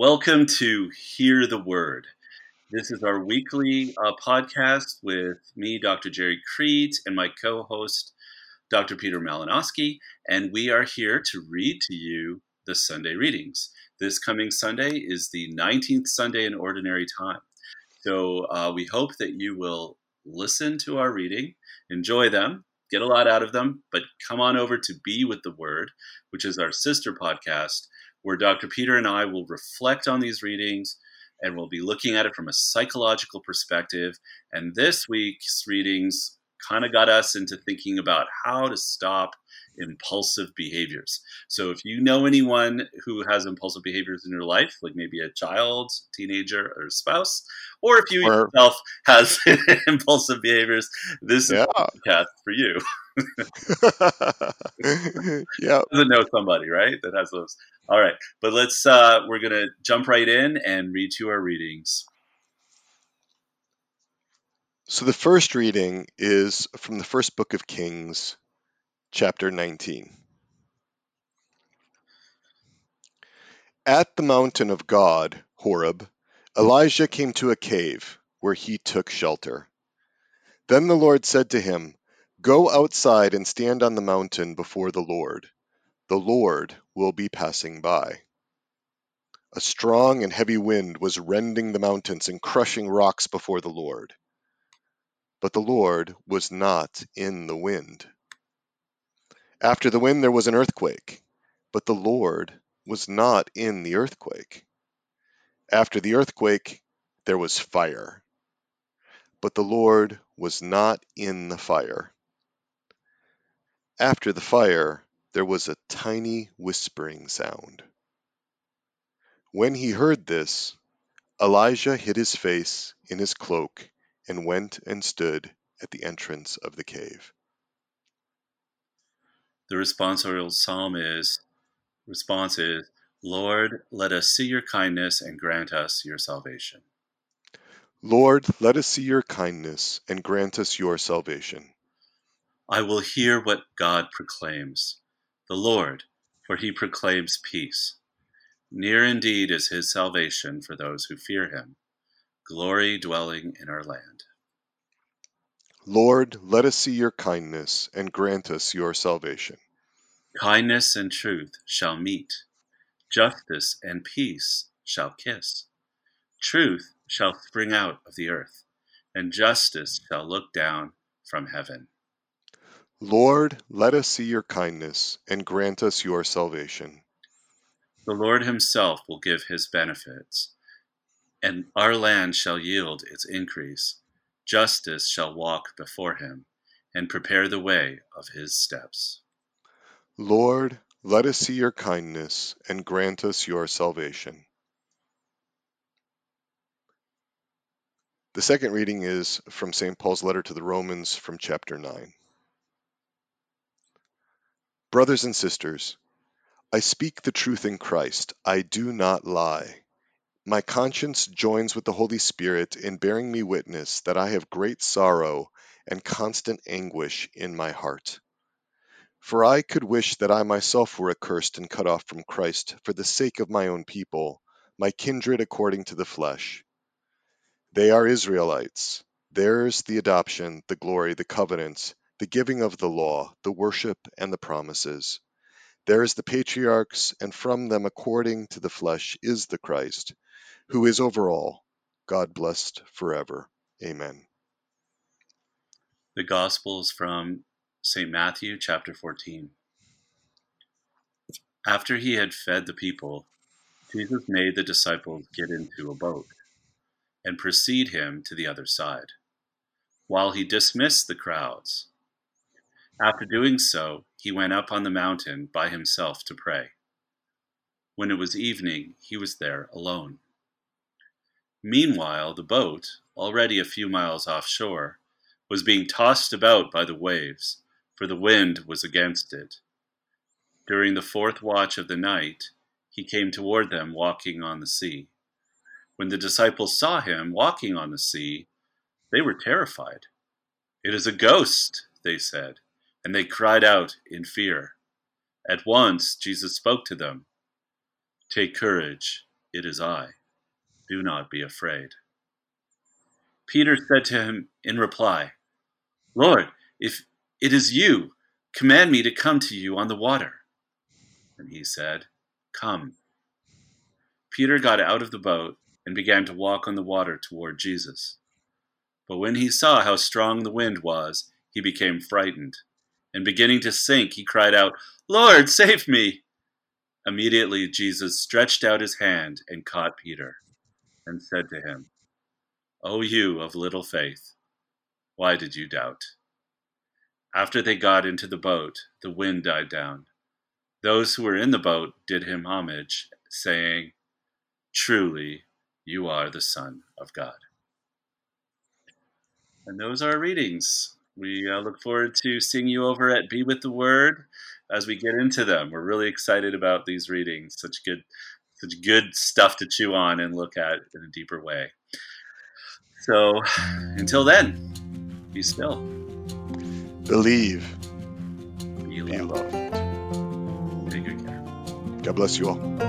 Welcome to Hear the Word. This is our weekly uh, podcast with me, Dr. Jerry Crete, and my co host, Dr. Peter Malinowski. And we are here to read to you the Sunday readings. This coming Sunday is the 19th Sunday in Ordinary Time. So uh, we hope that you will listen to our reading, enjoy them, get a lot out of them, but come on over to Be with the Word, which is our sister podcast where Dr. Peter and I will reflect on these readings and we'll be looking at it from a psychological perspective. And this week's readings kind of got us into thinking about how to stop impulsive behaviors. So if you know anyone who has impulsive behaviors in your life, like maybe a child, teenager, or spouse, or if you or, yourself has impulsive behaviors, this yeah. is a podcast for you. yeah. Doesn't know somebody, right? That has those. All right. But let's uh we're gonna jump right in and read to our readings. So the first reading is from the first book of Kings, chapter 19. At the mountain of God, Horeb, Elijah came to a cave where he took shelter. Then the Lord said to him, Go outside and stand on the mountain before the Lord. The Lord will be passing by. A strong and heavy wind was rending the mountains and crushing rocks before the Lord. But the Lord was not in the wind. After the wind there was an earthquake, but the Lord was not in the earthquake. After the earthquake there was fire, but the Lord was not in the fire. After the fire, there was a tiny whispering sound. When he heard this, Elijah hid his face in his cloak and went and stood at the entrance of the cave. The responsorial psalm is response is Lord, let us see your kindness and grant us your salvation. Lord, let us see your kindness and grant us your salvation. I will hear what God proclaims, the Lord, for he proclaims peace. Near indeed is his salvation for those who fear him, glory dwelling in our land. Lord, let us see your kindness and grant us your salvation. Kindness and truth shall meet, justice and peace shall kiss. Truth shall spring out of the earth, and justice shall look down from heaven. Lord, let us see your kindness and grant us your salvation. The Lord himself will give his benefits, and our land shall yield its increase. Justice shall walk before him and prepare the way of his steps. Lord, let us see your kindness and grant us your salvation. The second reading is from St. Paul's letter to the Romans from chapter 9. Brothers and sisters, I speak the truth in Christ. I do not lie. My conscience joins with the Holy Spirit in bearing me witness that I have great sorrow and constant anguish in my heart. For I could wish that I myself were accursed and cut off from Christ for the sake of my own people, my kindred according to the flesh. They are Israelites. Theirs the adoption, the glory, the covenants, the giving of the law, the worship, and the promises. There is the patriarchs, and from them, according to the flesh, is the Christ, who is over all, God blessed forever. Amen. The Gospel is from St. Matthew chapter 14. After he had fed the people, Jesus made the disciples get into a boat and precede him to the other side, while he dismissed the crowds. After doing so, he went up on the mountain by himself to pray. When it was evening, he was there alone. Meanwhile, the boat, already a few miles offshore, was being tossed about by the waves, for the wind was against it. During the fourth watch of the night, he came toward them walking on the sea. When the disciples saw him walking on the sea, they were terrified. It is a ghost, they said and they cried out in fear. At once Jesus spoke to them Take courage, It is I. Do not be afraid. Peter said to him in reply, Lord, if it is you, command me to come to you on the water. And he said, Come. Peter got out of the boat and began to walk on the water toward Jesus. But when he saw how strong the wind was, he became frightened, and beginning to sink, he cried out, Lord, save me! Immediately Jesus stretched out his hand and caught Peter, and said to him, O you of little faith, why did you doubt? After they got into the boat, the wind died down. Those who were in the boat did him homage, saying, Truly, you are the Son of God. And those are our readings. We uh, look forward to seeing you over at Be With the Word as we get into them. We're really excited about these readings. Such good, such good stuff to chew on and look at in a deeper way. So, until then, be still. Believe. Be Be loved. loved. Take good care. God bless you all.